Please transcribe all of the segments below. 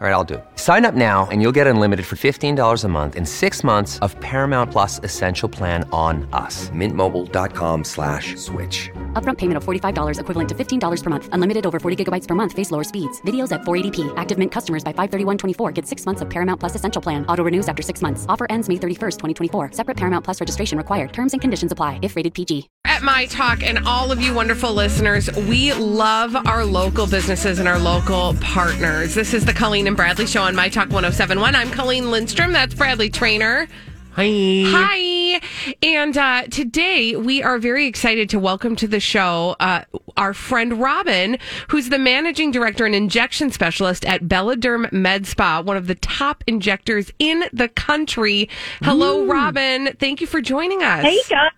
All right, I'll do it. Sign up now and you'll get unlimited for $15 a month in six months of Paramount Plus Essential Plan on us. Mintmobile.com slash switch. Upfront payment of $45 equivalent to $15 per month. Unlimited over 40 gigabytes per month. Face lower speeds. Videos at 480p. Active Mint customers by 531.24 get six months of Paramount Plus Essential Plan. Auto renews after six months. Offer ends May 31st, 2024. Separate Paramount Plus registration required. Terms and conditions apply if rated PG. At My Talk and all of you wonderful listeners, we love our local businesses and our local partners. This is the Colleen and Bradley Show on My Talk 1071. I'm Colleen Lindstrom. That's Bradley Traynor. Hi. Hi. And uh, today we are very excited to welcome to the show uh, our friend Robin, who's the managing director and injection specialist at Belladerm Med Spa, one of the top injectors in the country. Hello, Robin. Thank you for joining us. Hey guys,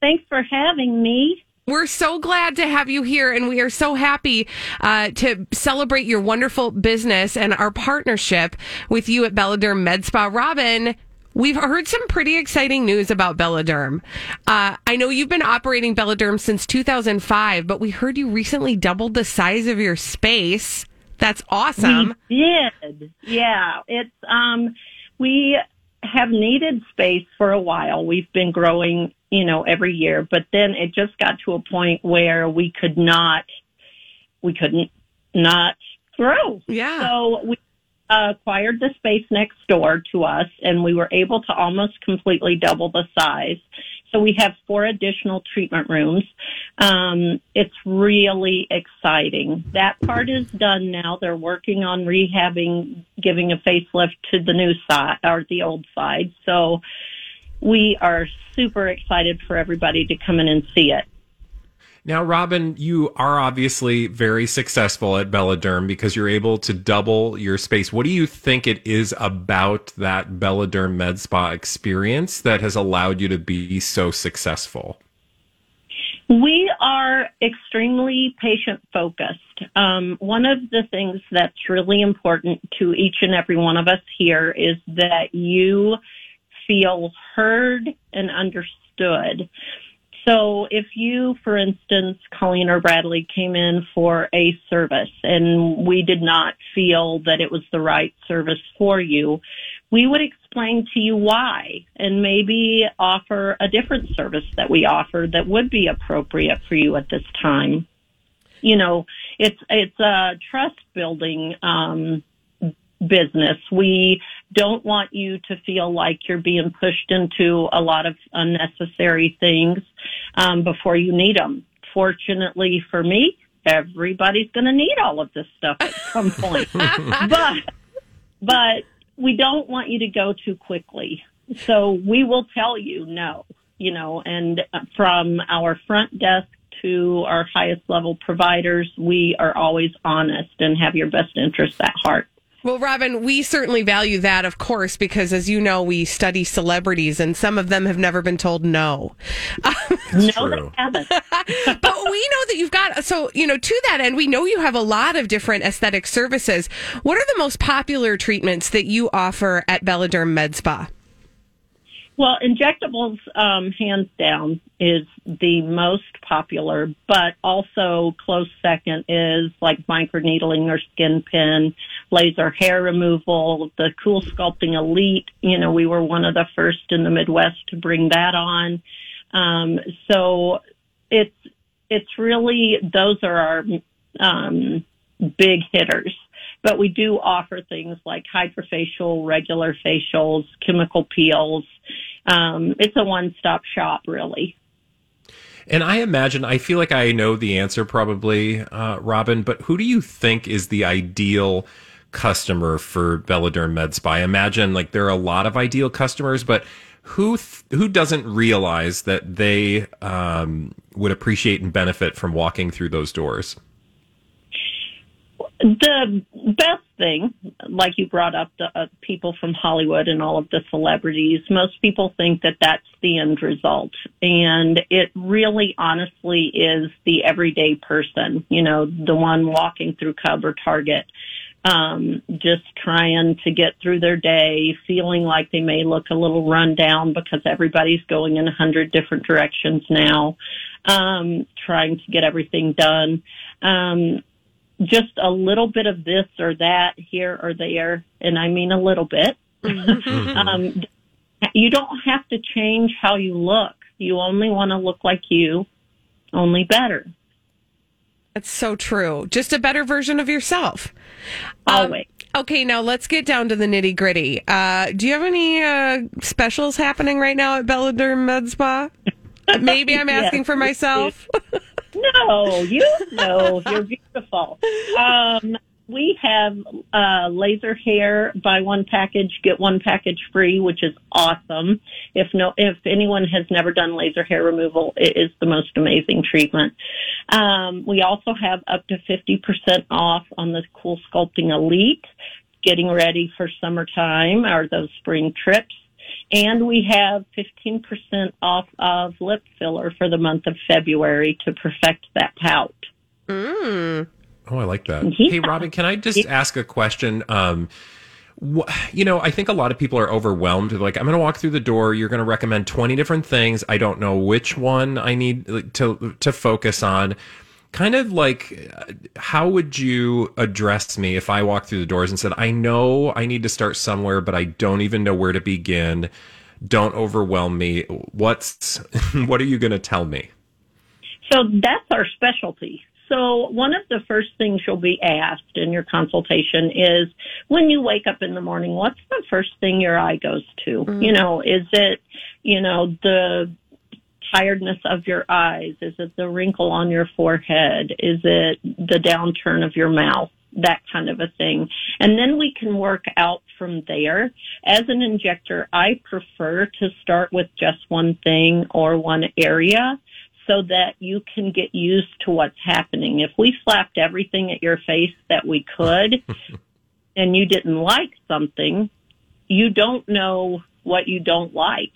thanks for having me. We're so glad to have you here, and we are so happy uh, to celebrate your wonderful business and our partnership with you at Belladerm Med Spa. Robin, we've heard some pretty exciting news about Belladerm. Uh, I know you've been operating Belladerm since 2005, but we heard you recently doubled the size of your space. That's awesome. We did, yeah. It's um, we have needed space for a while. We've been growing, you know, every year, but then it just got to a point where we could not, we couldn't not grow. Yeah. So we uh, acquired the space next door to us and we were able to almost completely double the size. So we have four additional treatment rooms. Um, it's really exciting. That part is done now. They're working on rehabbing, giving a facelift to the new side or the old side. So we are super excited for everybody to come in and see it. Now, Robin, you are obviously very successful at Belladerm because you're able to double your space. What do you think it is about that Belladerm Med Spa experience that has allowed you to be so successful? We are extremely patient focused. Um, one of the things that's really important to each and every one of us here is that you feel heard and understood. So if you, for instance, Colleen or Bradley came in for a service and we did not feel that it was the right service for you, we would explain to you why and maybe offer a different service that we offer that would be appropriate for you at this time. You know, it's, it's a trust building, um, business. We don't want you to feel like you're being pushed into a lot of unnecessary things um, before you need them. Fortunately for me, everybody's going to need all of this stuff at some point. but but we don't want you to go too quickly. So we will tell you no, you know, and uh, from our front desk to our highest level providers, we are always honest and have your best interests at heart. Well, Robin, we certainly value that, of course, because as you know, we study celebrities and some of them have never been told no. no, they haven't. but we know that you've got, so, you know, to that end, we know you have a lot of different aesthetic services. What are the most popular treatments that you offer at Belladerm Med Spa? Well, injectables, um, hands down, is the most popular, but also close second is like microneedling or SkinPen, laser hair removal, the Cool Sculpting Elite. You know, we were one of the first in the Midwest to bring that on. Um, so it's it's really those are our um, big hitters. But we do offer things like hydrofacial, regular facials, chemical peels. Um, it's a one-stop shop, really. And I imagine, I feel like I know the answer probably, uh, Robin, but who do you think is the ideal customer for Belladerm Med Spa? I imagine like there are a lot of ideal customers, but who th- who doesn't realize that they um, would appreciate and benefit from walking through those doors? The best thing, like you brought up the uh, people from Hollywood and all of the celebrities, most people think that that's the end result. And it really honestly is the everyday person, you know, the one walking through Cub or Target, um, just trying to get through their day, feeling like they may look a little run down because everybody's going in a hundred different directions now, um, trying to get everything done. Um, just a little bit of this or that here or there, and I mean a little bit. um, you don't have to change how you look. You only want to look like you, only better. That's so true. Just a better version of yourself. Um, Always. okay, now let's get down to the nitty gritty. Uh, do you have any uh, specials happening right now at Belladerm Med Spa? Maybe I'm Yes. asking for myself. No, you know, you're beautiful. Um, we have uh, laser hair buy one package get one package free, which is awesome. If no, if anyone has never done laser hair removal, it is the most amazing treatment. Um, we also have up to fifty percent off on the Cool Sculpting Elite, getting ready for summertime or those spring trips. And we have 15% off of lip filler for the month of February to perfect that pout. Oh, I like that. Yeah. Hey, Robin, can I just ask a question? Um, wh- you know, I think a lot of people are overwhelmed. Like, I'm going to walk through the door. You're going to recommend 20 different things. I don't know which one I need to to focus on. Kind of like, uh, how would you address me if I walked through the doors and said, "I know I need to start somewhere, but I don't even know where to begin. Don't overwhelm me. What's what are you going to tell me?" So that's our specialty. So one of the first things you'll be asked in your consultation is when you wake up in the morning, what's the first thing your eye goes to? Mm. You know, is it, you know, the tiredness of your eyes? Is it the wrinkle on your forehead? Is it the downturn of your mouth? That kind of a thing. And then we can work out from there. As an injector, I prefer to start with just one thing or one area so that you can get used to what's happening. If we slapped everything at your face that we could and you didn't like something, you don't know what you don't like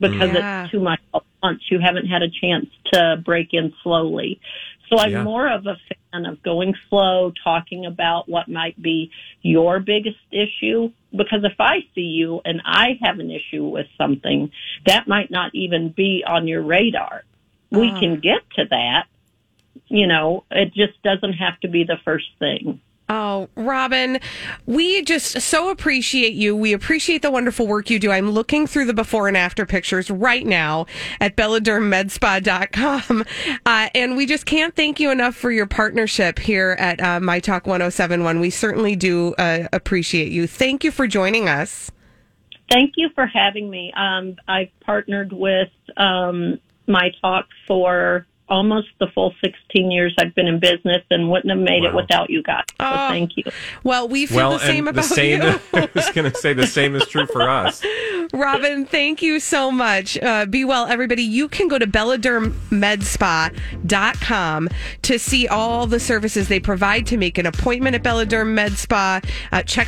because Yeah. it's too much at once. You haven't had a chance to break in slowly. So I'm Yeah. more of a fan of going slow, talking about what might be your biggest issue. Because if I see you and I have an issue with something, that might not even be on your radar. We can get to that. You know, it just doesn't have to be the first thing. Oh, Robin, we just so appreciate you. We appreciate the wonderful work you do. I'm looking through the before and after pictures right now at belladermmedspa.com. Uh, and we just can't thank you enough for your partnership here at uh, My Talk 1071. We certainly do uh, appreciate you. Thank you for joining us. Thank you for having me. Um, I've partnered with um, my talk for almost the full 16 years I've been in business and wouldn't have made it without you guys. So Oh. thank you. Well, we feel well, the same about the same. you. I was going to say the same is true for us. Robin, thank you so much. Uh, be well, everybody. You can go to belladermmedspa.com to see all the services they provide to make an appointment at Belladerm Med Spa. Uh, check